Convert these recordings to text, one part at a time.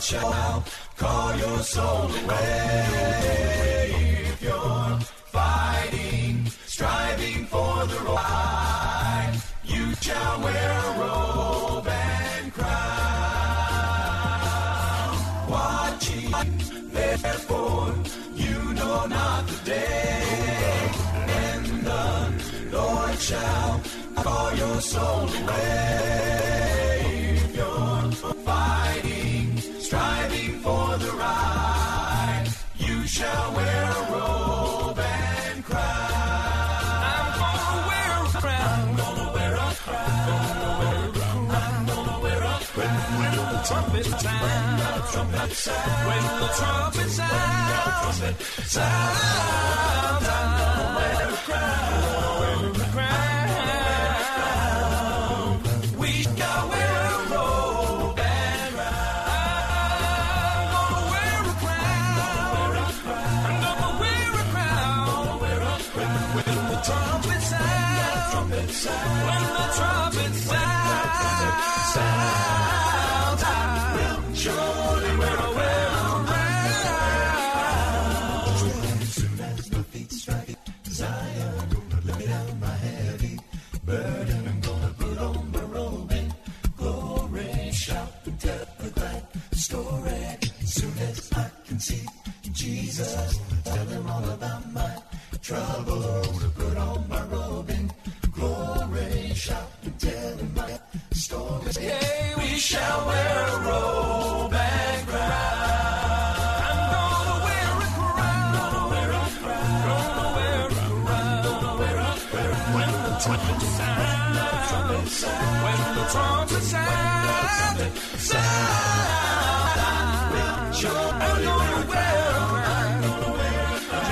Shall call your soul away. If you're fighting, striving for the right, you shall wear a robe and crown. Watching, therefore, you know not the day when the Lord shall call your soul away. Wear a robe and crown. I'm gonna wear a crown. I'm gonna wear a crown. I'm gonna wear a crown. When the trumpet sounds. Trumpet. When the trumpet sounds. Sounds. I'm gonna wear a trumpet sounds. When the trumpet sounds. Sound. I'm gonna crown.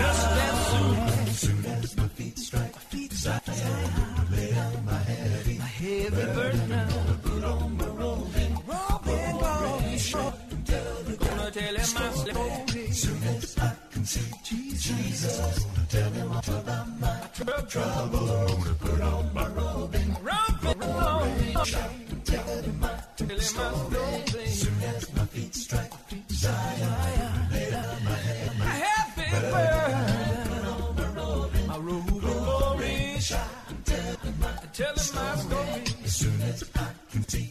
Just as soon. Soon as my feet strike. My feet strike. Lay down my heavy. My heavy burden. Put on my robe and robe and glory. Gonna tell him my story. Soon as I can see Jesus, gonna tell him all about my trouble. I'm Gonna put on my robe and glory. Shout and tell him my story. Soon as my feet strike Zion, lay down my head, my heavy burden. My robe and glory. Shout and tell him my story. As soon as I can see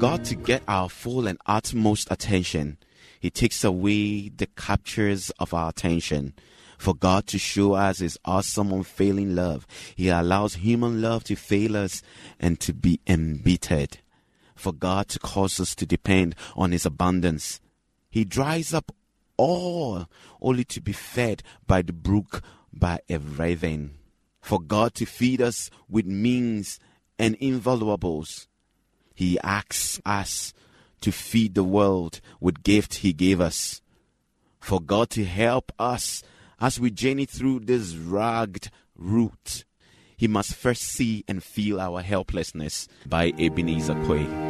God to get our full and utmost attention, He takes away the captures of our attention. For God to show us His awesome, unfailing love, He allows human love to fail us and to be embittered. For God to cause us to depend on His abundance, He dries up all only to be fed by the brook by a raven. For God to feed us with means and invaluables, he asks us to feed the world with gift he gave us. For God to help us as we journey through this ragged route, he must first see and feel our helplessness by Ebenezer Quay.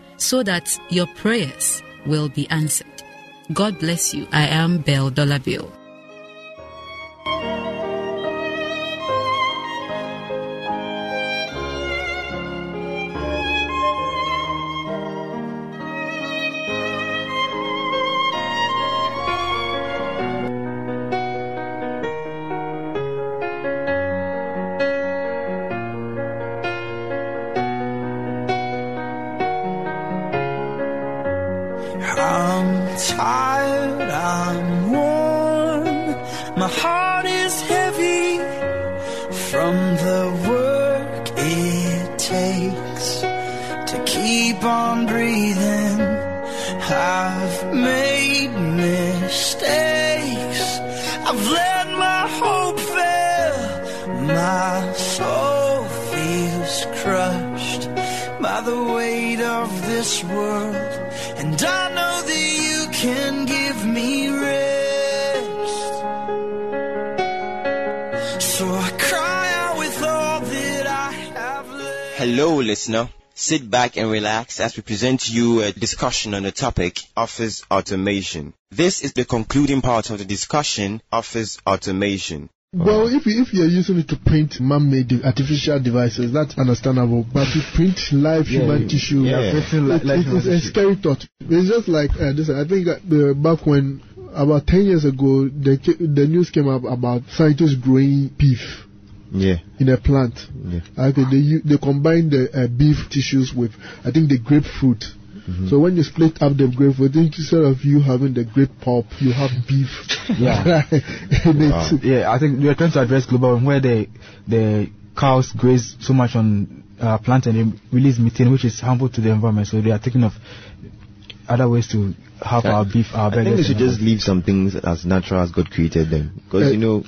so that your prayers will be answered. God bless you. I am Belle Dollar Bill. Hello, listener. Sit back and relax as we present to you a discussion on the topic Office Automation. This is the concluding part of the discussion Office Automation. Well, if you, if you're using it to print man-made artificial devices, that's understandable. But to print live human tissue, yeah. it- Printing it- live it's human a scary thought. It's just like uh, this. I think that the, back when about 10 years ago, the the news came up about scientists growing beef Yeah. in a plant. Yeah. Okay, they they combine the uh, beef tissues with I think the grapefruit. So when you split up the grapefruit, instead of you having the grape pulp, you have beef. Yeah. in it. Yeah, I think we are trying to address global where the the cows graze so much on uh, plants and they release methane, which is harmful to the environment. So they are thinking of other ways to have our beef, our I think burgers. they should just leave some things as natural as God created them. Because, Uh, you know,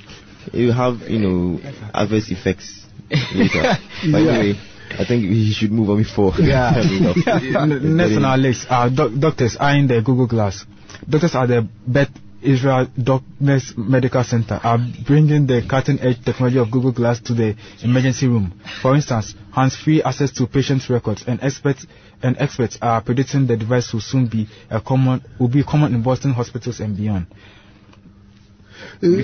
you have, you know, adverse effects later. But Yeah. anyway, I think he should move on before. Yeah. Having of- N- Next on our list are doc- doctors eyeing the Google Glass. Doctors are the Beth Israel Doctors Medical Center are bringing the cutting-edge technology of Google Glass to the emergency room. For instance, hands-free access to patients' records, and experts and experts are predicting the device will soon be a common will be common in Boston hospitals and beyond. Uh,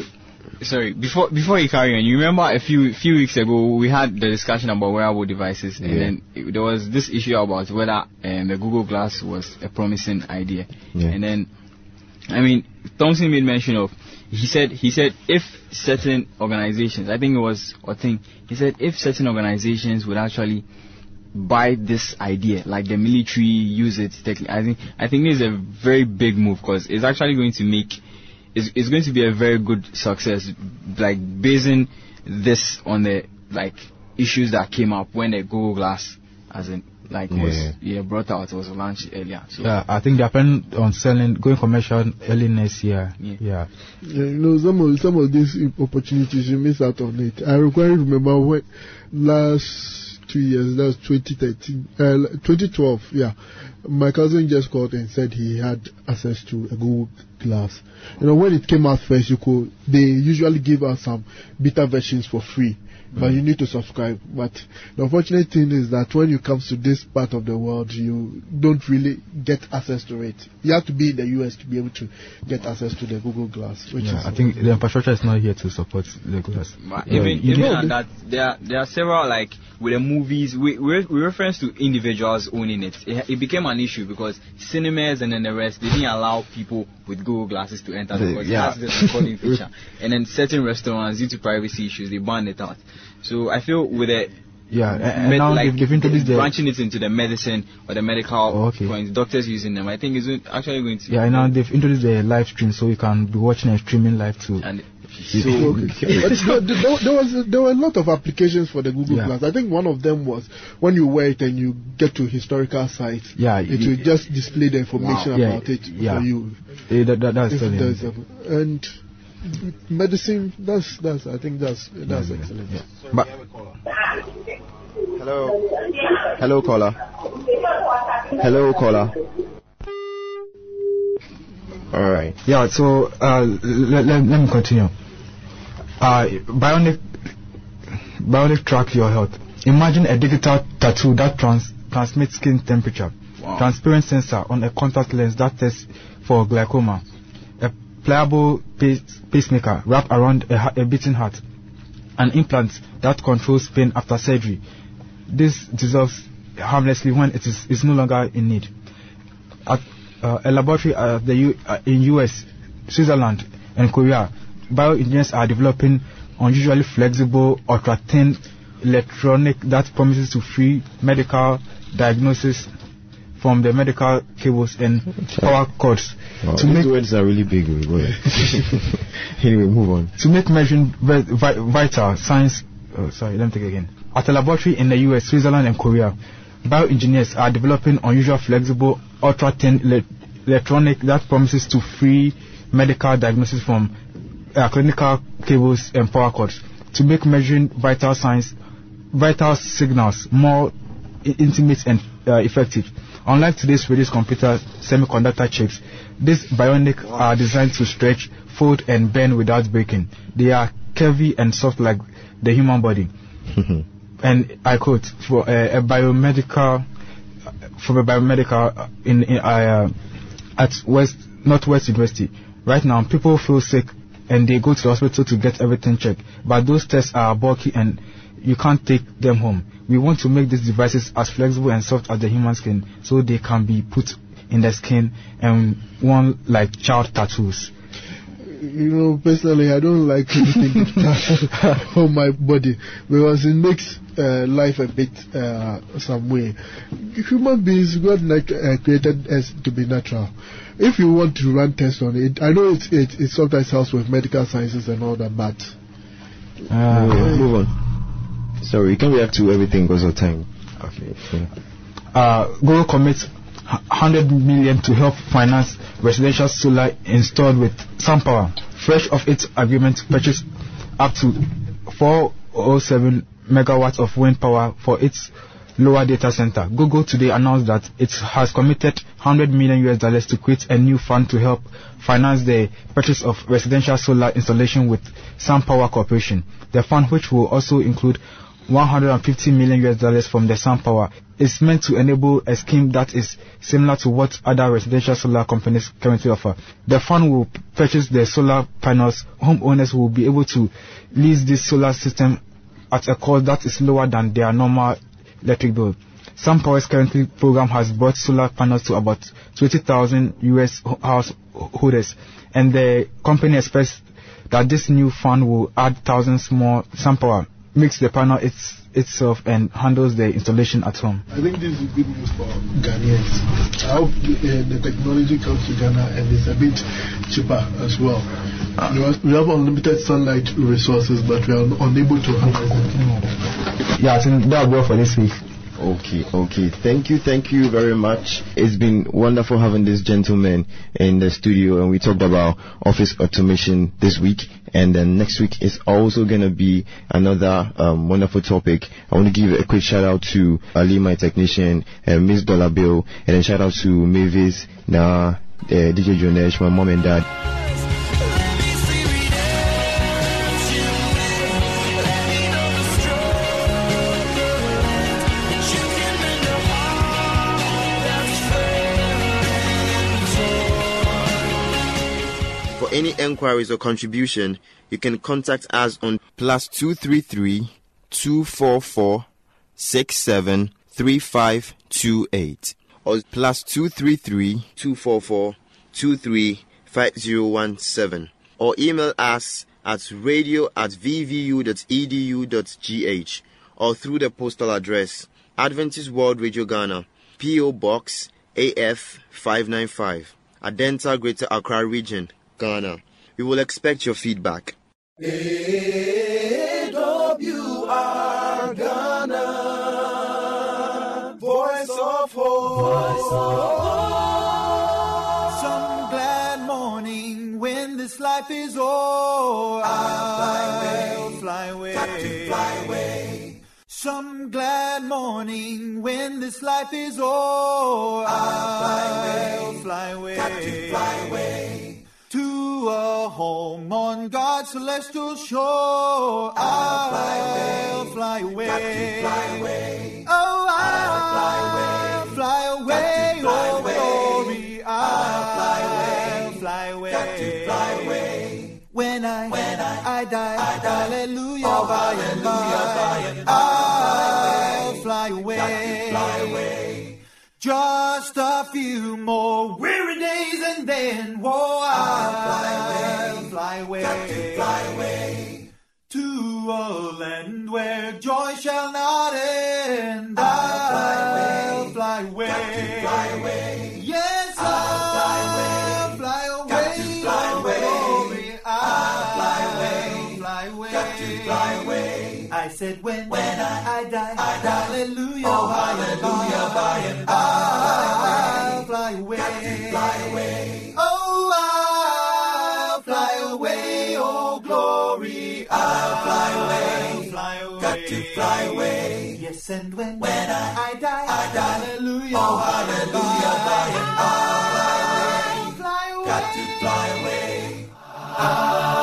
sorry before before you carry on you remember a few few weeks ago we had the discussion about wearable devices and Yeah. then it, there was this issue about whether um, the google glass was a promising idea Yeah. and then i mean thompson made mention of he said he said if certain organizations i think it was or thing he said if certain organizations would actually buy this idea like the military use it i think i think this is a very big move because it's actually going to make it's, it's going to be a very good success like basing this on the like issues that came up when the google glass as in like was Yeah. yeah brought out was launched earlier so Yeah, I think they are planning on selling going commercial early next year. Yeah. yeah. Yeah, you know, some of some of these opportunities you miss out on it. I quite remember when last two years, that's 2013, uh, 2012. Yeah, my cousin just called and said he had access to a Google Glass. You know, when it came out first, you could they usually give us some beta versions for free. But you need to subscribe. But the unfortunate thing is that when it comes to this part of the world, you don't really get access to it. You have to be in the US to be able to get access to the Google Glass, which Yeah, is I think the infrastructure is not here to support the glass. But Yeah, even you even do- that, there are, there are several like with the movies. We we, we reference to individuals owning it. it. It became an issue because cinemas and then the rest they didn't allow people with Google glasses to enter because yeah. it has this recording feature. And then certain restaurants, due to privacy issues, they banned it out. So I feel with the Yeah, and, and med- now like they've, introduced the branching it into the medicine or the medical Oh, okay. points. Doctors using them. I think it's actually going to. yeah, and now they've introduced the live stream, so you can be watching and streaming live too. And You- Okay. But there, there, there was there were a lot of applications for the Google Yeah. Glass. I think one of them was when you wear it and you get to historical sites. Yeah, it you- will just display the information Yeah, about it yeah. for you. Eh, that, that, that's If a, and medicine, that's that's I think that's that's excellent. But Hello. Hello, caller. Hello, caller. All right. Yeah, so uh, let, let, let me continue. Uh, bionic, bionic track your health. Imagine a digital tattoo that trans, transmits skin temperature, transparent sensor on a contact lens that tests for glaucoma, a pliable pace, pacemaker wrapped around a, a beating heart, an implant that controls pain after surgery. This dissolves harmlessly when it is, is no longer in need. At uh, a laboratory at the U- uh, in US, Switzerland, and Korea, bioengineers are developing unusually flexible, ultra-thin electronic that promises to free medical diagnosis from the medical cables and power cords Wow, to these make words are really big. Go ahead. anyway, move on. to make measuring vi- vi- vital signs. Oh, sorry, let me take it again. At a laboratory in the US, Switzerland, and Korea, bioengineers are developing unusual, flexible, ultra-thin ele- electronic that promises to free medical diagnosis from uh, clinical cables and power cords to make measuring vital signs, vital signals more intimate and uh, effective. Unlike today's reduced computer semiconductor chips, these bionic are designed to stretch, fold, and bend without breaking. They are curvy and soft like the human body. and I quote for a, a biomedical from a biomedical uh, in, in uh, at West Northwest University. Right now, people feel sick and they go to the hospital to get everything checked, but those tests are bulky and you can't take them home. We want to make these devices as flexible and soft as the human skin, so they can be put in the skin and worn like child tattoos. You know, personally, I don't like anything on my body because it makes uh, life a bit uh, some way. Human beings, God like, uh, created us to be natural. If you want to run tests on it, I know it, it, it sometimes helps with medical sciences and all that, but Uh, Move, move on. Sorry, you can react to everything because of time. Okay. Uh, Google commits h- 100 million to help finance residential solar installed with SunPower, fresh off its agreement to purchase up to 407 megawatts of wind power for its Iowa data center. Google today announced that it has committed 100 million US dollars to create a new fund to help finance the purchase of residential solar installation with SunPower Corporation. The fund, which will also include 150 million US dollars from the SunPower, is meant to enable a scheme that is similar to what other residential solar companies currently offer. The fund will purchase the solar panels. Homeowners will be able to lease this solar system at a cost that is lower than their normal electric bill. SunPower's currently program has brought solar panels to about 20,000 US householders, and the company expects that this new fund will add thousands more SunPower, makes the panel its, itself, and handles the installation at home. I think this is good news for Ghanaians. I hope the, uh, the technology comes to Ghana and it's a bit cheaper as well. You know, we have unlimited sunlight resources, but we are unable to harness them. Yeah, I think that'll be for this week. Okay, okay. Thank you, thank you very much. It's been wonderful having this gentleman in the studio, and we talked about office automation this week. And then next week is also going to be another um, wonderful topic. I want to give a quick shout out to Ali, my technician, and Miss Dollar Bill, and then shout out to Mavis, Nah, uh, DJ Jonesh, my mom and dad. Any enquiries or contribution, you can contact us on plus two three three two four four six seven three five two eight or plus two three three two four four two three five zero one seven or email us at radio at vvu.edu.gh or through the postal address Adventist World Radio Ghana, P.O. Box AF 595, Adenta Greater Accra Region, Ghana. We will expect your feedback. AWR Ghana, voice of hope. Some glad morning when this life is o'er. I'll ah, fly away. Got to fly away. Some glad morning when this life is o'er. I'll ah, fly away. Got to fly away. To a home on God's celestial shore. I'll fly away. fly away. Fly away. Oh, I'll, fly away. fly away. Got to fly oh, away. glory. I'll fly away. fly away. Fly away. When I, When I- I die, I die. hallelujah, Oh, by and hallelujah, by. I'll fly away. Fly away. Just a few more weary days and then, whoa, I'll fly away. fly away. Got to fly away. To a land where joy shall not end. I'll fly away. I'll fly away. To fly away. Yes, I'll fly away. I'll fly away. Fly oh, away. glory. I'll fly away. Fly away. Got fly away. I said when, When I- I die, I die. hallelujah, Oh, hallelujah, by and by. I'll fly away. To fly away. And when, When I- I die, I die. hallelujah. Oh, hallelujah, by and by. I'll fly away. Got to fly away. you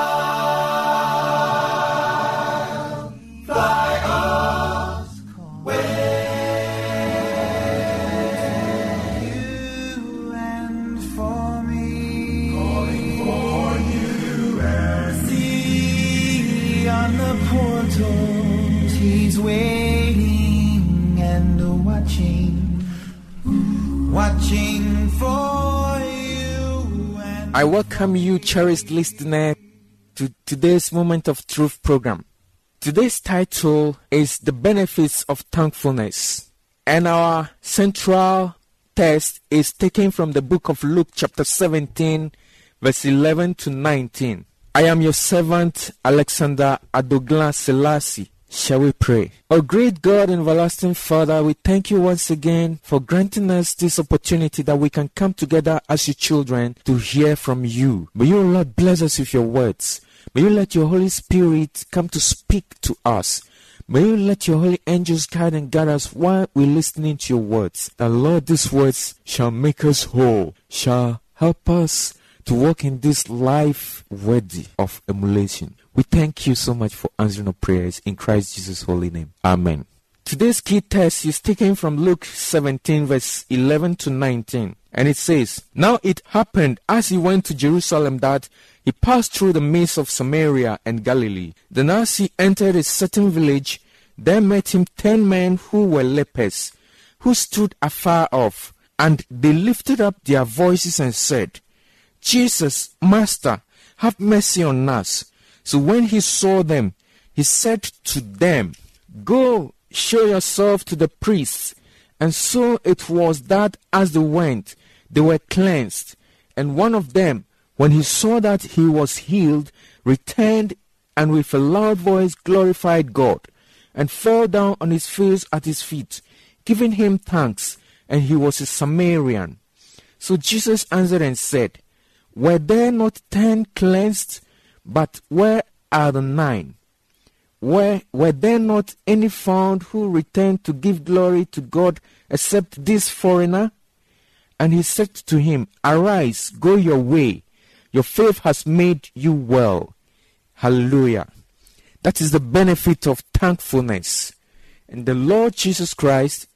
welcome you, cherished listener, to today's Moment of Truth program. Today's title is The Benefits of Thankfulness, and our central text is taken from the book of Luke, chapter 17, verse 11 to 19. I am your servant, Alexander Adoglan Selassie. Shall we pray? O great God and everlasting Father, we thank you once again for granting us this opportunity that we can come together as your children to hear from you. May you, Lord, bless us with your words. May you let your Holy Spirit come to speak to us. May you let your holy angels guide and guide us while we're listening to your words. That Lord, these words shall make us whole, shall help us to walk in this life worthy of emulation. We thank you so much for answering our prayers in Christ Jesus' holy name. Amen. Today's key text is taken from Luke 17, verse 11 to 19. And it says, Now it happened as he went to Jerusalem that he passed through the midst of Samaria and Galilee. Then as he entered a certain village, there met him ten men who were lepers, who stood afar off. And they lifted up their voices and said, Jesus, Master, have mercy on us. So when he saw them, he said to them, Go, show yourself to the priests. And so it was that as they went, they were cleansed. And one of them, when he saw that he was healed, returned and with a loud voice glorified God, and fell down on his face at his feet, giving him thanks. And he was a Samaritan. So Jesus answered and said, Were there not ten cleansed? But where are the nine? Where were there not any found who returned to give glory to God except this foreigner? And he said to him, Arise, go your way. Your faith has made you well. Hallelujah. That is the benefit of thankfulness. And the Lord Jesus Christ,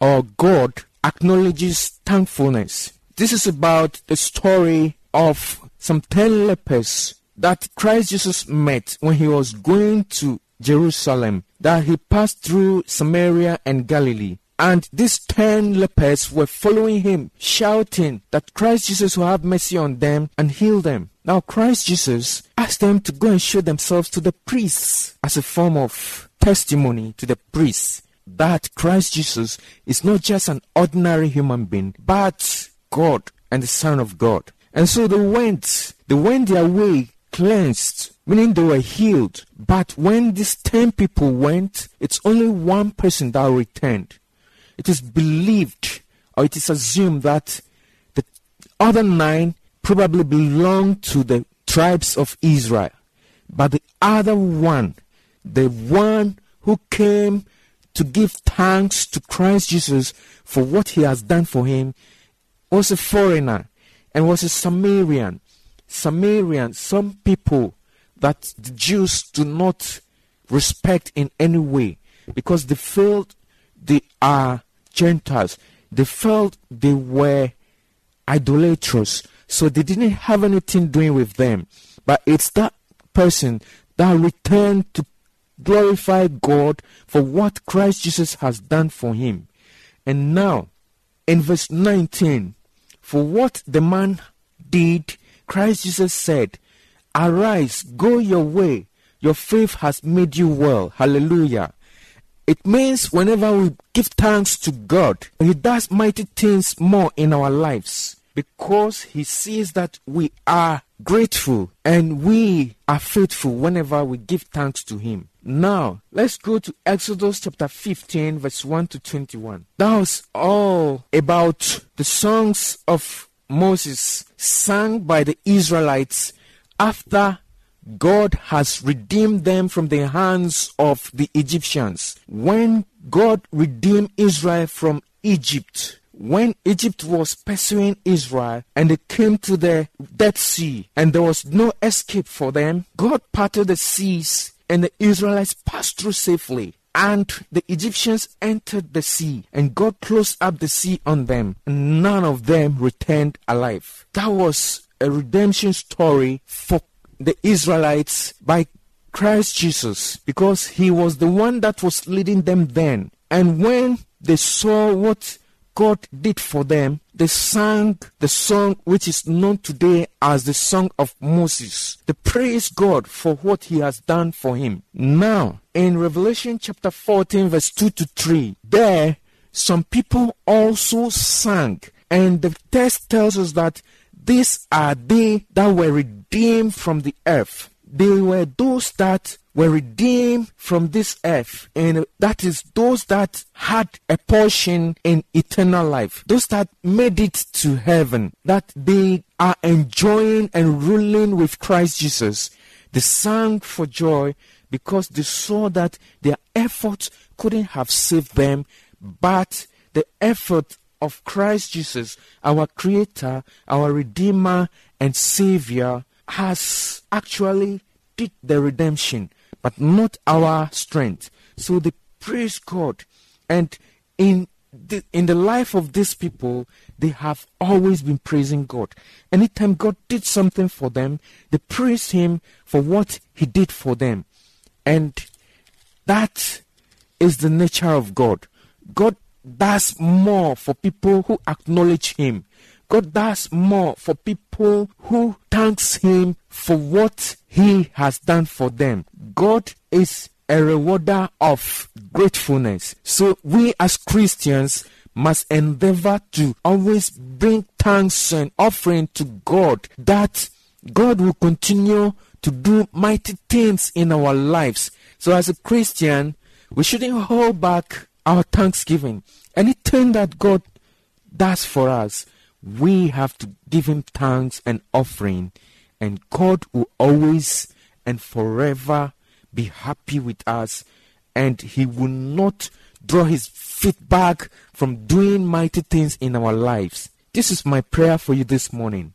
our God, acknowledges thankfulness. This is about the story of some ten lepers that Christ Jesus met when he was going to Jerusalem, that he passed through Samaria and Galilee. And these ten lepers were following him, shouting that Christ Jesus will have mercy on them and heal them. Now, Christ Jesus asked them to go and show themselves to the priests as a form of testimony to the priests that Christ Jesus is not just an ordinary human being, but God and the Son of God. And so they went, they went their way cleansed, meaning they were healed. But when these ten people went, it's only one person that returned. It is believed or it is assumed that the other nine probably belonged to the tribes of Israel. But the other one, the one who came to give thanks to Christ Jesus for what he has done for him, was a foreigner and was a Samaritan. Samaritan, some people that the Jews do not respect in any way because they felt they are Gentiles. They felt they were idolatrous, so they didn't have anything doing with them. But it's that person that returned to glorify God for what Christ Jesus has done for him. And now, in verse 19, for what the man did, Christ Jesus said, Arise, go your way. Your faith has made you well. Hallelujah. It means whenever we give thanks to God, He does mighty things more in our lives because He sees that we are grateful and we are faithful whenever we give thanks to Him. Now, let's go to Exodus chapter 15, verse 1 to 21. That was all about the songs of Moses sung by the Israelites after God has redeemed them from the hands of the Egyptians. When God redeemed Israel from Egypt, when Egypt was pursuing Israel and they came to the Dead Sea and there was no escape for them, God parted the seas and the Israelites passed through safely. And the Egyptians entered the sea, and God closed up the sea on them, and none of them returned alive. That was a redemption story for the Israelites by Christ Jesus, because he was the one that was leading them then. And when they saw what God did for them, they sang the song which is known today as the Song of Moses. They praise God for what he has done for him. Now, in Revelation chapter 14, verse 2 to 3, there some people also sang. And the text tells us that these are they that were redeemed from the earth. They were those that were redeemed from this earth, and that is those that had a portion in eternal life, those that made it to heaven, that they are enjoying and ruling with Christ Jesus. They sang for joy because they saw that their efforts couldn't have saved them, but the effort of Christ Jesus, our Creator, our Redeemer, and Savior, has actually did the redemption but not our strength. So they praise God. And in the, in the life of these people, they have always been praising God. Anytime God did something for them, they praise Him for what He did for them. And that is the nature of God. God does more for people who acknowledge Him. God does more for people who thanks Him for what He has done for them. God is a rewarder of gratefulness. So we as Christians must endeavor to always bring thanks and offering to God that God will continue to do mighty things in our lives. So as a Christian, we shouldn't hold back our thanksgiving. Anything that God does for us, we have to give him thanks and offering and God will always and forever be happy with us, and He will not draw His feet back from doing mighty things in our lives. This is my prayer for you this morning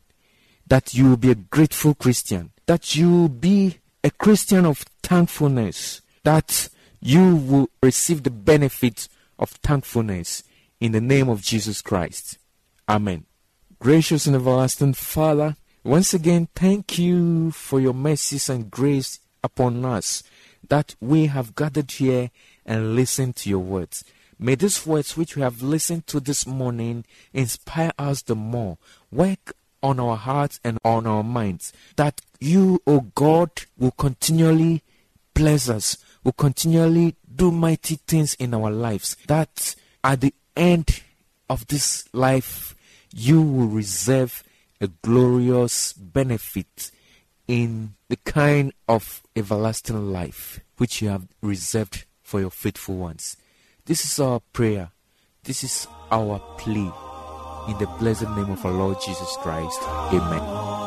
that you will be a grateful Christian, that you will be a Christian of thankfulness, that you will receive the benefit of thankfulness in the name of Jesus Christ. Amen. Gracious and everlasting Father, once again, thank you for your mercies and grace upon us that we have gathered here and listened to your words. May these words which we have listened to this morning inspire us the more. Work on our hearts and on our minds that you, O God, will continually bless us, will continually do mighty things in our lives. That at the end of this life, you will reserve a glorious benefit in the kind of everlasting life which you have reserved for your faithful ones. This is our prayer. This is our plea. In the blessed name of our Lord Jesus Christ. Amen.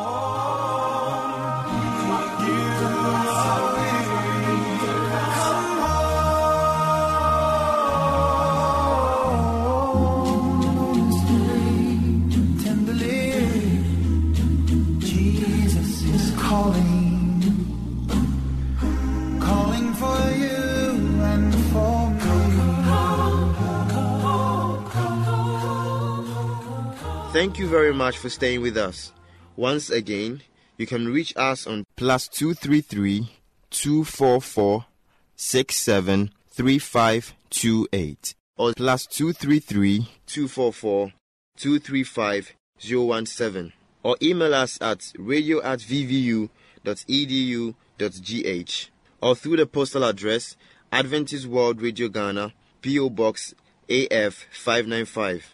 Thank you very much for staying with us. Once again, you can reach us on plus two three three two four four six seven three five two eight or plus two three three two four four two three five zero one seven or email us at radio at vvu edu gh or through the postal address Adventist World Radio Ghana PO Box AF five nine five